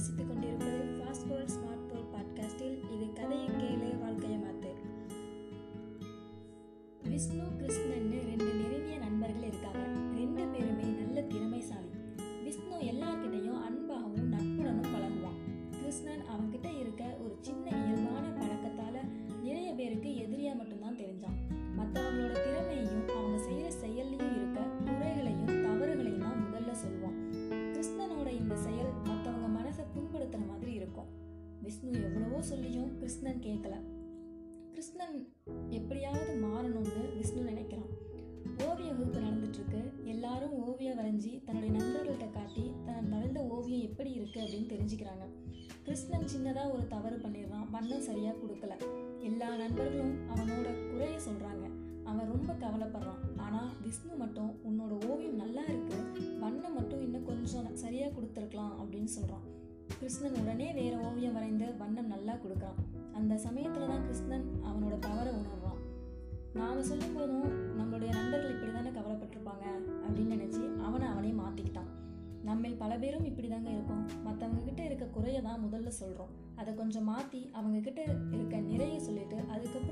ரசித்துக் கொண்டிருப்பது fast world smart world பாட்காஸ்டில் இது கதையை கேளு வாழ்க்கையை மாத்து? விஷ்ணு கிருஷ்ணன்னு ரெண்டு விஷ்ணு எவ்வளவோ சொல்லியும் கிருஷ்ணன் கேட்கல. கிருஷ்ணன் எப்படியாவது மாறணும்னு விஷ்ணு நினைக்கிறான். ஓவிய வகுப்பு நடந்துட்டு இருக்கு எல்லாரும் ஓவியம் வரைஞ்சி தன்னுடைய நண்பர்கள்ட்ட காட்டி தான் வரைந்த ஓவியம் எப்படி இருக்கு அப்படின்னு தெரிஞ்சுக்கிறாங்க. கிருஷ்ணன் சின்னதா ஒரு தவறு பண்ணிடுறான். வண்ணம் சரியா கொடுக்கல. எல்லா நண்பர்களும் அவனோட குறைய சொல்றாங்க. அவன் ரொம்ப கவலைப்படுறான். ஆனா விஷ்ணு மட்டும் உன்னோட ஓவியம் நல்லா இருக்கு. வண்ணம் மட்டும் இன்னும் கொஞ்சம் சரியா கொடுத்துருக்கலாம் அப்படின்னு சொல்றான். கிருஷ்ணன் உடனே வேற ஓவியம் வரைந்து வண்ணம் நல்லா கொடுக்குறான். அந்த சமயத்துல தான் கிருஷ்ணன் அவனோட தவறை உணர்றான். நாம சொல்லும் போதும் நம்மளுடைய நண்பர்கள் இப்படி தானே கவலைப்பட்டிருப்பாங்க அப்படின்னு நினைச்சு அவனை அவனே மாத்திக்கிட்டான். நம்மில் பல பேரும் இப்படிதாங்க இருக்கோம். மற்றவங்க கிட்ட இருக்க குறைய தான் முதல்ல சொல்றோம். அதை கொஞ்சம் மாத்தி அவங்க கிட்ட இருக்க நிறைய சொல்லிட்டு அதுக்கப்புறம்